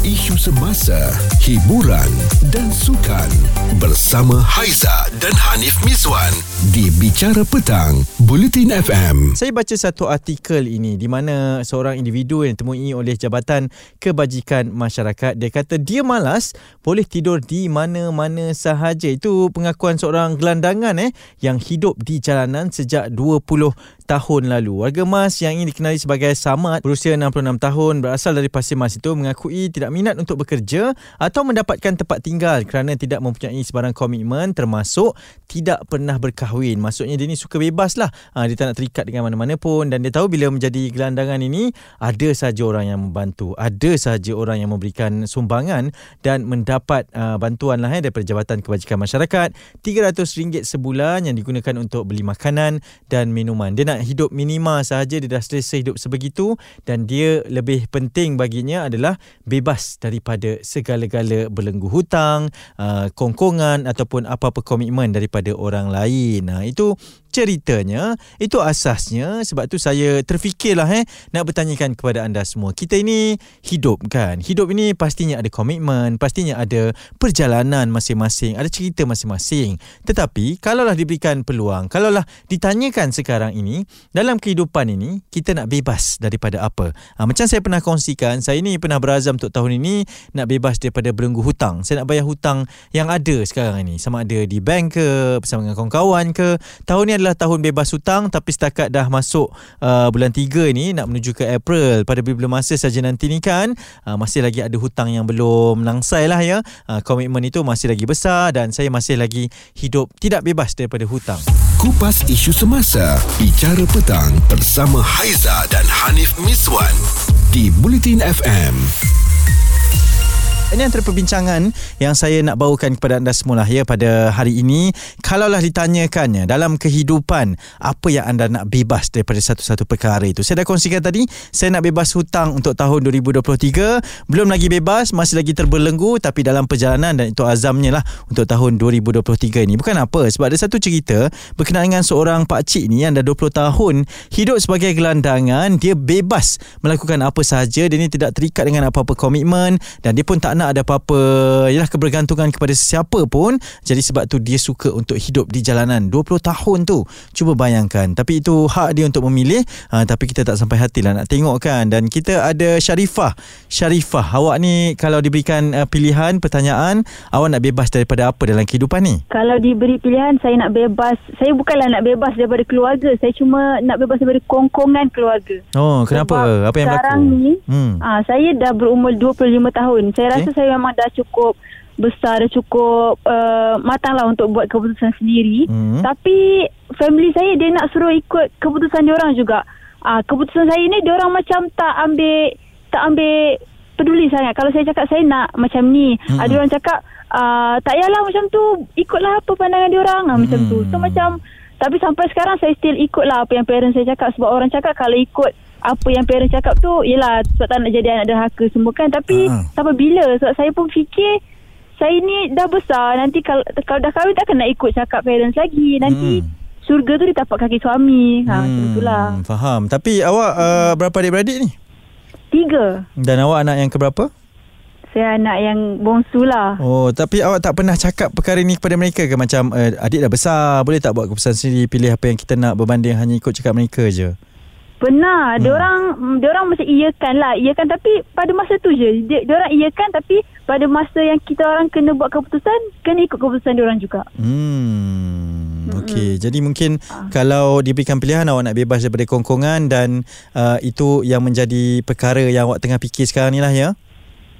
isu semasa, hiburan dan sukan bersama Haiza dan Hanif Miswan di Bicara Petang, Bulletin FM. Saya baca satu artikel ini di mana seorang individu yang ditemui oleh Jabatan Kebajikan Masyarakat dia kata dia malas boleh tidur di mana-mana sahaja. Itu pengakuan seorang gelandangan eh yang hidup di jalanan sejak 20 tahun lalu. Warga Mas yang ini dikenali sebagai Samad berusia 66 tahun berasal dari Pasir Mas itu mengakui tidak minat untuk bekerja atau mendapatkan tempat tinggal kerana tidak mempunyai sebarang komitmen termasuk tidak pernah berkahwin. Maksudnya dia ni suka bebas lah. Ha, dia tak nak terikat dengan mana-mana pun dan dia tahu bila menjadi gelandangan ini ada saja orang yang membantu. Ada saja orang yang memberikan sumbangan dan mendapat uh, bantuan lah eh, daripada Jabatan Kebajikan Masyarakat. RM300 sebulan yang digunakan untuk beli makanan dan minuman. Dia nak hidup minima sahaja dia dah selesai hidup sebegitu dan dia lebih penting baginya adalah bebas daripada segala-gala belenggu hutang, uh, kongkongan ataupun apa-apa komitmen daripada orang lain. Nah, itu ceritanya itu asasnya. Sebab tu saya terfikirlah eh nak bertanyakan kepada anda semua. Kita ini hidup kan? Hidup ini pastinya ada komitmen pastinya ada perjalanan masing-masing ada cerita masing-masing. Tetapi kalaulah diberikan peluang kalaulah ditanyakan sekarang ini dalam kehidupan ini kita nak bebas daripada apa? Ha, macam saya pernah kongsikan saya ini pernah berazam untuk tahun ini nak bebas daripada belenggu hutang. Saya nak bayar hutang yang ada sekarang ini. Sama ada di bank ke bersama dengan kawan-kawan ke. Tahun ni adalah tahun bebas hutang tapi setakat dah masuk uh, bulan 3 ni nak menuju ke April. Pada bila masa saja nanti ni kan uh, masih lagi ada hutang yang belum langsai lah ya. Uh, komitmen itu masih lagi besar dan saya masih lagi hidup tidak bebas daripada hutang. Kupas isu semasa Bicara Petang bersama Haiza dan Hanif Miswan di Bulletin FM. Ini antara perbincangan yang saya nak bawakan kepada anda semua lah ya pada hari ini. Kalaulah ditanyakannya dalam kehidupan apa yang anda nak bebas daripada satu-satu perkara itu. Saya dah kongsikan tadi, saya nak bebas hutang untuk tahun 2023. Belum lagi bebas, masih lagi terbelenggu tapi dalam perjalanan dan itu azamnya lah untuk tahun 2023 ini. Bukan apa, sebab ada satu cerita berkenaan dengan seorang pakcik ni yang dah 20 tahun hidup sebagai gelandangan. Dia bebas melakukan apa sahaja. Dia ni tidak terikat dengan apa-apa komitmen dan dia pun tak nak ada apa-apa. Yalah kebergantungan kepada sesiapa pun. Jadi sebab tu dia suka untuk hidup di jalanan 20 tahun tu. Cuba bayangkan. Tapi itu hak dia untuk memilih. Ha, tapi kita tak sampai hati lah nak tengok kan. Dan kita ada Syarifah. Syarifah awak ni kalau diberikan uh, pilihan pertanyaan awak nak bebas daripada apa dalam kehidupan ni? Kalau diberi pilihan saya nak bebas. Saya bukanlah nak bebas daripada keluarga. Saya cuma nak bebas daripada kongkongan keluarga. Oh kenapa? Sebab apa yang berlaku? sekarang ni hmm. aa, saya dah berumur 25 tahun. Saya okay. rasa rasa saya memang dah cukup besar dah cukup uh, matang lah untuk buat keputusan sendiri hmm. tapi family saya dia nak suruh ikut keputusan dia orang juga uh, keputusan saya ni dia orang macam tak ambil tak ambil peduli sangat kalau saya cakap saya nak macam ni hmm. ada orang cakap uh, tak yalah macam tu ikutlah apa pandangan dia orang uh, hmm. macam tu so hmm. macam tapi sampai sekarang saya still ikutlah apa yang parents saya cakap sebab orang cakap kalau ikut apa yang parents cakap tu Yelah sebab tak nak jadi anak derhaka semua kan Tapi uh-huh. sampai bila Sebab saya pun fikir Saya ni dah besar Nanti kalau, kalau dah kahwin Takkan nak ikut cakap parents lagi Nanti hmm. Surga tu di tapak kaki suami ha, hmm. Macam itulah Faham Tapi awak uh, berapa adik-beradik ni? Tiga Dan awak anak yang keberapa? Saya anak yang bongsu lah Oh tapi awak tak pernah cakap perkara ni kepada mereka ke Macam uh, adik dah besar Boleh tak buat keputusan sendiri Pilih apa yang kita nak Berbanding hanya ikut cakap mereka je Pernah. Hmm. Dia orang dia orang mesti iyakan lah. Iyakan tapi pada masa tu je. Dia, dia orang iyakan tapi pada masa yang kita orang kena buat keputusan, kena ikut keputusan dia orang juga. Hmm. Okey. Hmm. Jadi mungkin ha. kalau diberikan pilihan awak nak bebas daripada kongkongan dan uh, itu yang menjadi perkara yang awak tengah fikir sekarang ni lah ya.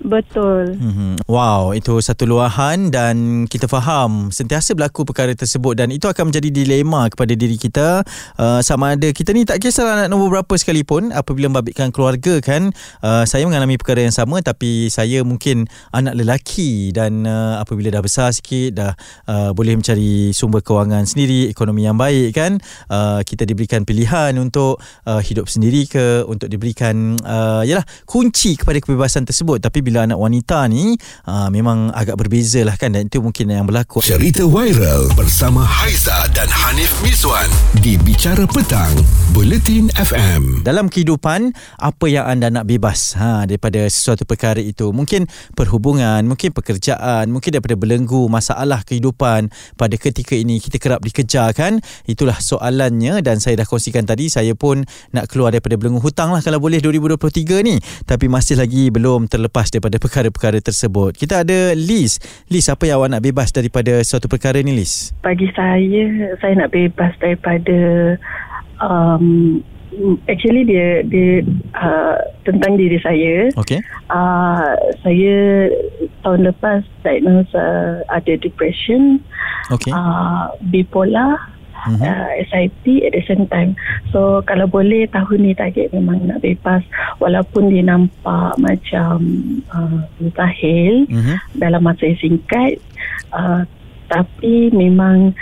Betul. Mm-hmm. Wow, itu satu luahan dan kita faham sentiasa berlaku perkara tersebut dan itu akan menjadi dilema kepada diri kita uh, sama ada kita ni tak kisahlah anak nombor berapa sekalipun apabila membabitkan keluarga kan uh, saya mengalami perkara yang sama tapi saya mungkin anak lelaki dan uh, apabila dah besar sikit dah uh, boleh mencari sumber kewangan sendiri, ekonomi yang baik kan uh, kita diberikan pilihan untuk uh, hidup sendiri ke untuk diberikan uh, yalah kunci kepada kebebasan tersebut tapi bila anak wanita ni uh, memang agak berbeza lah kan dan itu mungkin yang berlaku. Cerita viral bersama Haiza dan Hanif Miswan di Bicara Petang, Buletin FM. Dalam kehidupan, apa yang anda nak bebas ha, daripada sesuatu perkara itu? Mungkin perhubungan, mungkin pekerjaan, mungkin daripada belenggu masalah kehidupan pada ketika ini kita kerap dikejar kan? Itulah soalannya dan saya dah kongsikan tadi, saya pun nak keluar daripada belenggu hutang lah kalau boleh 2023 ni. Tapi masih lagi belum terlepas daripada perkara-perkara tersebut. Kita ada Liz. Liz, apa yang awak nak bebas daripada suatu perkara ni Liz? Bagi saya, saya nak bebas daripada um, actually dia dia uh, tentang diri saya. Okay. Uh, saya tahun lepas diagnose uh, ada depression, Okay. uh, bipolar, Mhm. uh, SIP at the same time. So kalau boleh tahun ni target memang nak bebas walaupun dia nampak macam uh, mustahil Mhm. dalam masa yang singkat uh, tapi memang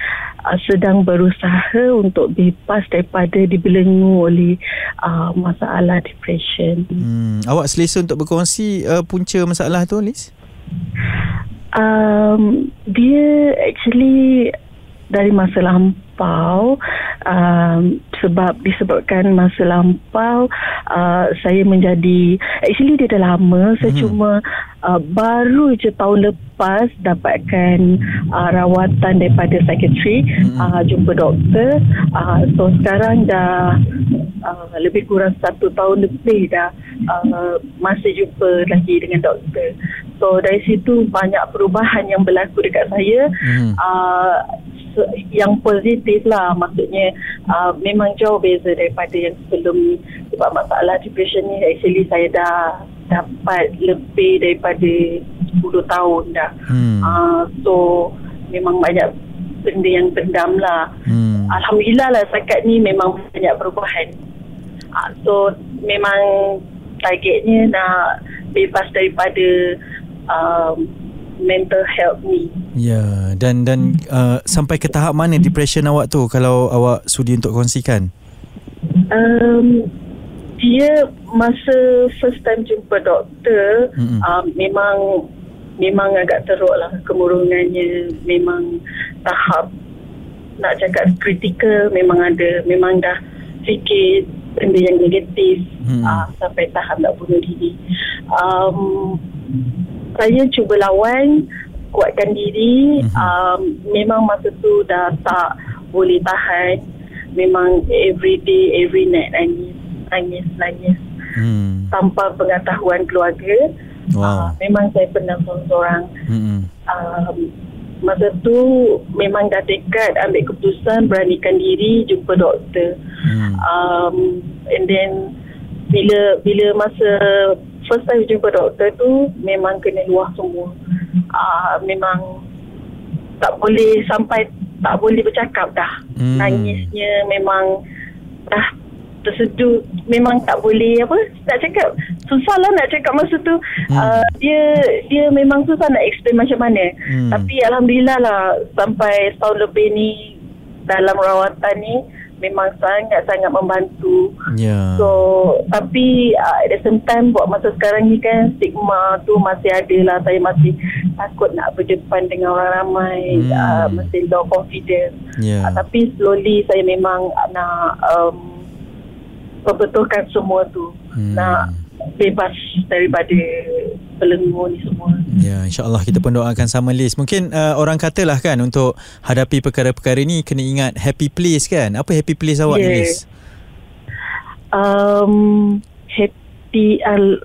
uh, sedang berusaha untuk bebas daripada dibelenggu oleh uh, masalah depression. Hmm, awak selesa untuk berkongsi uh, punca masalah tu Liz? Um, dia actually dari masa lampau um, sebab disebabkan masa lampau uh, saya menjadi actually dia dah lama saya Mhm. cuma uh, baru je tahun lepas dapatkan uh, rawatan daripada psikiatri Mhm. uh, jumpa doktor uh, so sekarang dah uh, lebih kurang satu tahun lebih dah uh, masih jumpa lagi dengan doktor so dari situ banyak perubahan yang berlaku dekat saya Mhm. uh, yang positif lah maksudnya uh, memang jauh beza daripada yang sebelum ni sebab masalah depression ni actually saya dah dapat lebih daripada 10 tahun dah Hmm. uh, so memang banyak benda yang pendam lah Hmm. Alhamdulillah lah setakat ni memang banyak perubahan uh, so memang targetnya nak bebas daripada um, mental health ni. Ya, dan dan uh, sampai ke tahap mana depression awak tu kalau awak sudi untuk kongsikan? Um, dia masa first time jumpa doktor um, memang memang agak teruk lah kemurungannya. Memang tahap nak cakap kritikal memang ada memang dah fikir benda yang negatif. Mm-mm. uh, sampai tahap nak bunuh diri. Um, saya cuba lawan kuatkan diri Mhm. um, memang masa tu dah tak boleh tahan memang every day every night nangis nangis nangis Hmm. tanpa pengetahuan keluarga Wow. uh, memang saya pernah seorang-seorang Hmm. um, masa tu memang dah tekad ambil keputusan beranikan diri jumpa doktor Hmm. um, and then bila bila masa first time jumpa doktor tu memang kena luah semua uh, memang tak boleh sampai tak boleh bercakap dah Hmm. nangisnya memang dah terseduh memang tak boleh apa nak cakap susah lah nak cakap masa tu Hmm. uh, dia dia memang susah nak explain macam mana Hmm. tapi Alhamdulillah lah sampai setahun lebih ni dalam rawatan ni memang sangat-sangat membantu Ya. So tapi uh, at the same time buat masa sekarang ni kan stigma tu masih ada lah saya masih takut nak berdepan dengan orang ramai Hmm. uh, masih low confidence Ya. uh, tapi slowly saya memang nak um, perbetulkan semua tu Hmm. nak bebas daripada belenggu ni semua Ya, insyaAllah kita pun doakan sama Liz. Mungkin uh, orang katalah kan untuk hadapi perkara-perkara ni kena ingat happy place kan. Apa happy place awak ni Yeah. Liz? um, happy uh,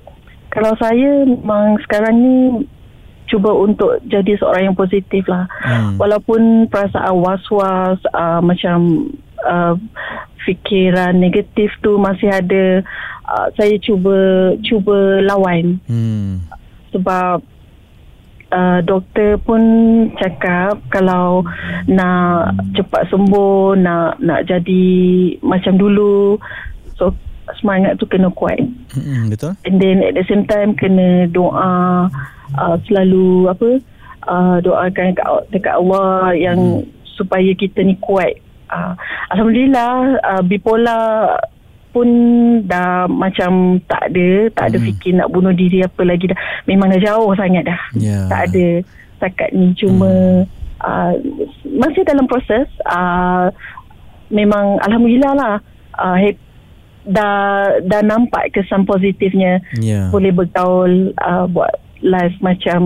kalau saya memang sekarang ni cuba untuk jadi seorang yang positif lah Hmm. walaupun perasaan was-was uh, macam uh, fikiran negatif tu masih ada uh, saya cuba cuba lawan Hmm. sebab uh, doktor pun cakap kalau nak cepat sembuh nak nak jadi macam dulu so semangat tu kena kuat Hmm, betul? and then at the same time kena doa uh, selalu apa uh, doakan dekat, dekat Allah yang supaya kita ni kuat uh, alhamdulillah uh, bipolar pun dah macam tak ada tak ada hmm. fikir nak bunuh diri apa lagi dah memang dah jauh sangat dah yeah. tak ada setakat ni cuma hmm. uh, masih dalam proses uh, memang alhamdulillah lah uh, dah dah nampak kesan positifnya yeah. boleh bergaul uh, buat live macam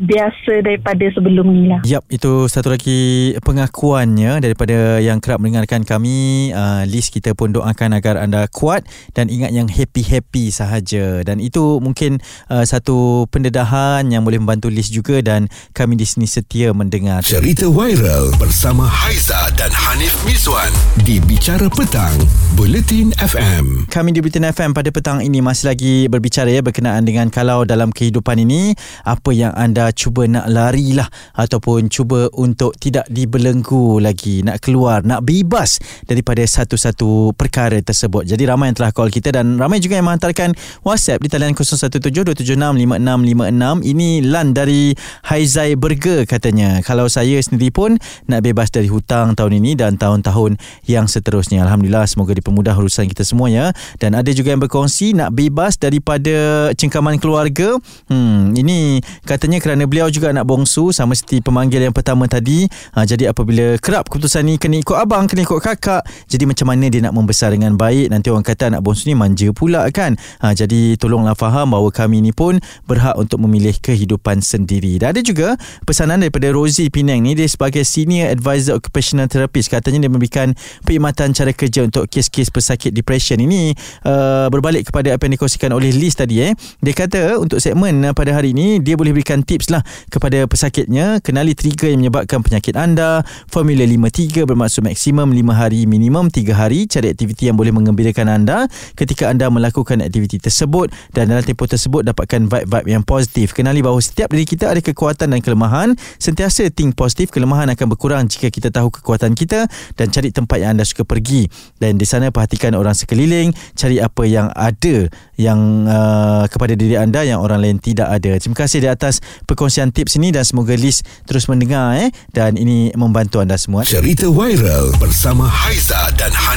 biasa daripada sebelum ni lah. Yap, itu satu lagi pengakuannya daripada yang kerap mendengarkan kami. Uh, list kita pun doakan agar anda kuat dan ingat yang happy-happy sahaja. Dan itu mungkin uh, satu pendedahan yang boleh membantu list juga dan kami di sini setia mendengar. Cerita viral bersama Haiza dan Hanif Miswan di Bicara Petang, Bulletin FM. Kami di Bulletin FM pada petang ini masih lagi berbicara ya berkenaan dengan kalau dalam kehidupan ini apa yang anda cuba nak lari lah ataupun cuba untuk tidak dibelenggu lagi nak keluar nak bebas daripada satu-satu perkara tersebut. Jadi ramai yang telah call kita dan ramai juga yang menghantarkan whatsapp di talian 0172765656 ini Lan dari Haizai Burger katanya. Kalau saya sendiri pun nak bebas dari hutang tahun ini dan tahun-tahun yang seterusnya. Alhamdulillah semoga dipermudah urusan kita semua ya dan ada juga yang berkongsi nak bebas daripada cengkaman keluarga. Hmm, ini katanya kerana kerana beliau juga anak bongsu sama seperti pemanggil yang pertama tadi ha, jadi apabila kerap keputusan ni kena ikut abang kena ikut kakak jadi macam mana dia nak membesar dengan baik? Nanti orang kata anak bongsu ni manja pula kan? Ha, jadi tolonglah faham bahawa kami ni pun berhak untuk memilih kehidupan sendiri. Dan ada juga pesanan daripada Rosie Penang ni dia sebagai senior advisor occupational therapist. Katanya dia memberikan perkhidmatan cara kerja untuk kes-kes pesakit depression ini. Uh, berbalik kepada apa yang dikongsikan oleh Liz tadi eh. Dia kata untuk segmen uh, pada hari ini dia boleh berikan tips lah kepada pesakitnya. Kenali trigger yang menyebabkan penyakit anda. Formula 5-3 bermaksud maksimum 5 hari minimum 3 hari. Cari aktiviti yang boleh mengembirakan anda ketika anda melakukan aktiviti tersebut. Dan dalam tempoh tersebut dapatkan vibe-vibe yang positif. Kenali bahawa setiap diri kita ada kekuatan dan kelemahan. Sentiasa think positif. Kelemahan akan berkurang jika kita tahu kekuatan kita dan cari tempat yang anda suka pergi. Dan di sana perhatikan orang sekeliling. Cari apa yang ada yang uh, kepada diri anda yang orang lain tidak ada. Terima kasih di atas perkongsian tips ini dan semoga Liz terus mendengar eh dan ini membantu anda semua. Cerita viral bersama Haiza dan Miswan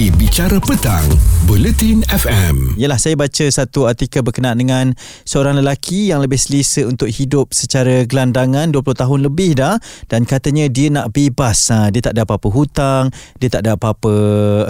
di Bicara Petang, Bulletin FM. Yalah saya baca satu artikel berkenaan dengan seorang lelaki yang lebih selesa untuk hidup secara gelandangan 20 tahun lebih dah dan katanya dia nak bebas. Ha, dia tak ada apa-apa hutang, dia tak ada apa-apa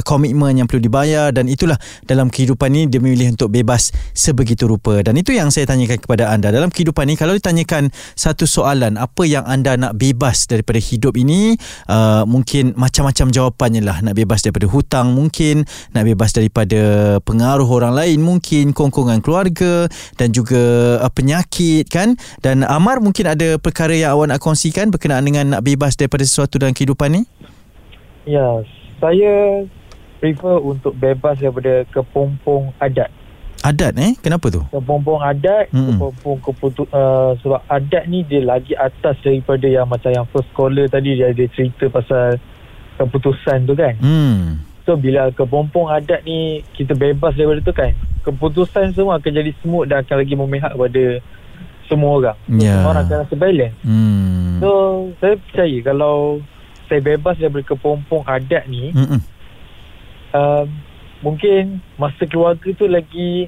komitmen yang perlu dibayar dan itulah dalam kehidupan ini dia memilih untuk bebas sebegitu rupa dan itu yang saya tanyakan kepada anda dalam kehidupan ni kalau ditanyakan satu soalan apa yang anda nak bebas daripada hidup ini uh, mungkin macam-macam jawapannya lah nak bebas daripada hutang mungkin nak bebas daripada pengaruh orang lain mungkin kongkongan keluarga dan juga uh, penyakit kan dan Amar mungkin ada perkara yang awak nak kongsikan berkenaan dengan nak bebas daripada sesuatu dalam kehidupan ni ya saya prefer untuk bebas daripada kepompong adat Adat eh? Kenapa tu? Kepompong adat, hmm. kepompong keputu, uh, sebab adat ni dia lagi atas daripada yang macam yang first caller tadi dia ada cerita pasal keputusan tu kan. Hmm. So bila kepompong adat ni kita bebas daripada tu kan, keputusan semua akan jadi semut dan akan lagi memihak kepada semua orang. So, yeah. Semua orang akan rasa balance. Hmm. So saya percaya kalau saya bebas daripada kepompong adat ni, um, mungkin masa keluarga tu lagi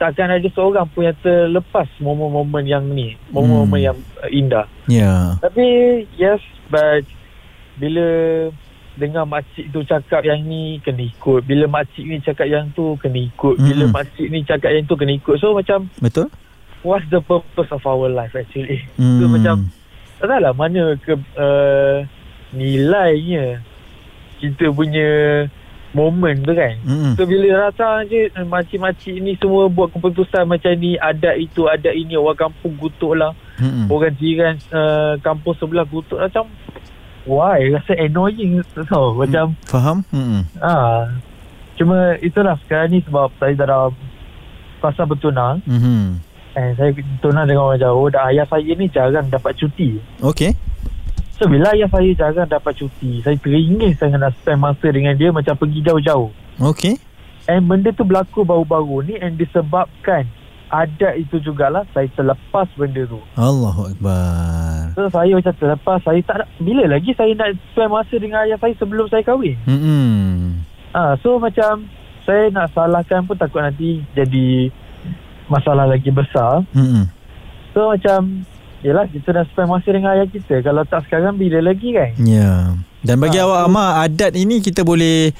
takkan ada seorang pun yang terlepas momen-momen yang ni momen-momen hmm. yang uh, indah yeah. tapi yes but bila dengar makcik tu cakap yang ni kena ikut bila makcik ni cakap yang tu kena ikut hmm. bila makcik ni cakap yang tu kena ikut so macam betul what's the purpose of our life actually hmm. so macam tak lah mana ke uh, nilainya kita punya moment tu kan mm-hmm. so bila rasa je makcik-makcik ni semua buat keputusan macam ni adat itu adat ini orang kampung gutuk lah mm-hmm. orang jiran uh, kampung sebelah gutuk lah macam why? Rasa annoying tau macam mm, faham? Mm-hmm. ah, cuma itulah sekarang ni sebab saya dalam fasa bertunang. Mm-hmm. and saya tunang dengan orang jauh dan ayah saya ni jarang dapat cuti. Okay. So bila ayah saya jarang dapat cuti Saya teringin saya nak spend masa dengan dia Macam pergi jauh-jauh. Okay. And benda tu berlaku baru-baru ni And disebabkan Adat itu jugalah Saya terlepas benda tu. Allahu Akbar. So saya macam terlepas Saya tak nak Bila lagi saya nak spend masa dengan ayah saya Sebelum saya kahwin? Hmm Ah, so macam saya nak salahkan pun takut nanti jadi masalah lagi besar. Hmm. So macam Yelah kita dah spend masa dengan ayah kita. Kalau tak sekarang bila lagi kan? Ya. Yeah. Dan bagi ha, awak Amar Adat ini kita boleh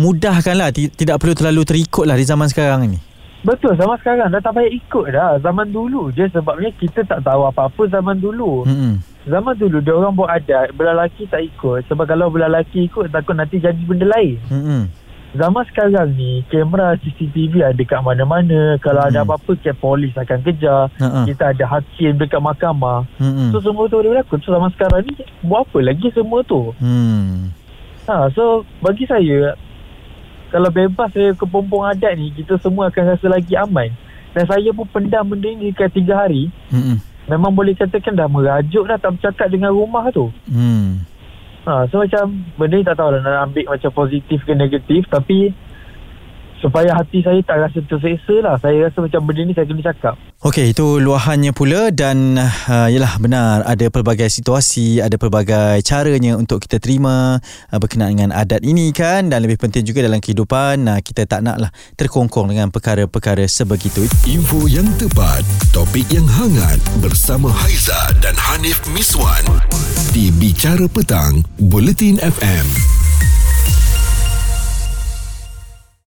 Mudahkan lah Tidak perlu terlalu terikut lah Di zaman sekarang ni Betul zaman sekarang Dah tak payah ikut dah Zaman dulu je Sebabnya kita tak tahu apa-apa zaman dulu hmm. Zaman dulu Dia orang buat adat Belalaki tak ikut Sebab kalau belalaki ikut Takut nanti jadi benda lain hmm zaman sekarang ni kamera CCTV ada dekat mana-mana kalau hmm. ada apa-apa ke polis akan kejar uh-huh. kita ada hakim dekat mahkamah hmm. so semua tu boleh berlaku so zaman sekarang ni buat apa lagi semua tu hmm. ha, so bagi saya kalau bebas saya ke pompong adat ni kita semua akan rasa lagi aman dan saya pun pendam benda ni dekat 3 hari hmm. memang boleh katakan dah merajuk dah tak bercakap dengan rumah tu hmm. Ha, so macam benda ni tak tahu lah nak ambil macam positif ke negatif tapi supaya hati saya tak rasa terseksa lah. Saya rasa macam benda ni saya kena cakap. Okey, itu luahannya pula dan uh, yalah benar ada pelbagai situasi, ada pelbagai caranya untuk kita terima uh, berkenaan dengan adat ini kan dan lebih penting juga dalam kehidupan uh, kita tak naklah terkongkong dengan perkara-perkara sebegitu. Info yang tepat, topik yang hangat bersama Haiza dan Hanif Miswan di Bicara Petang, Bulletin FM.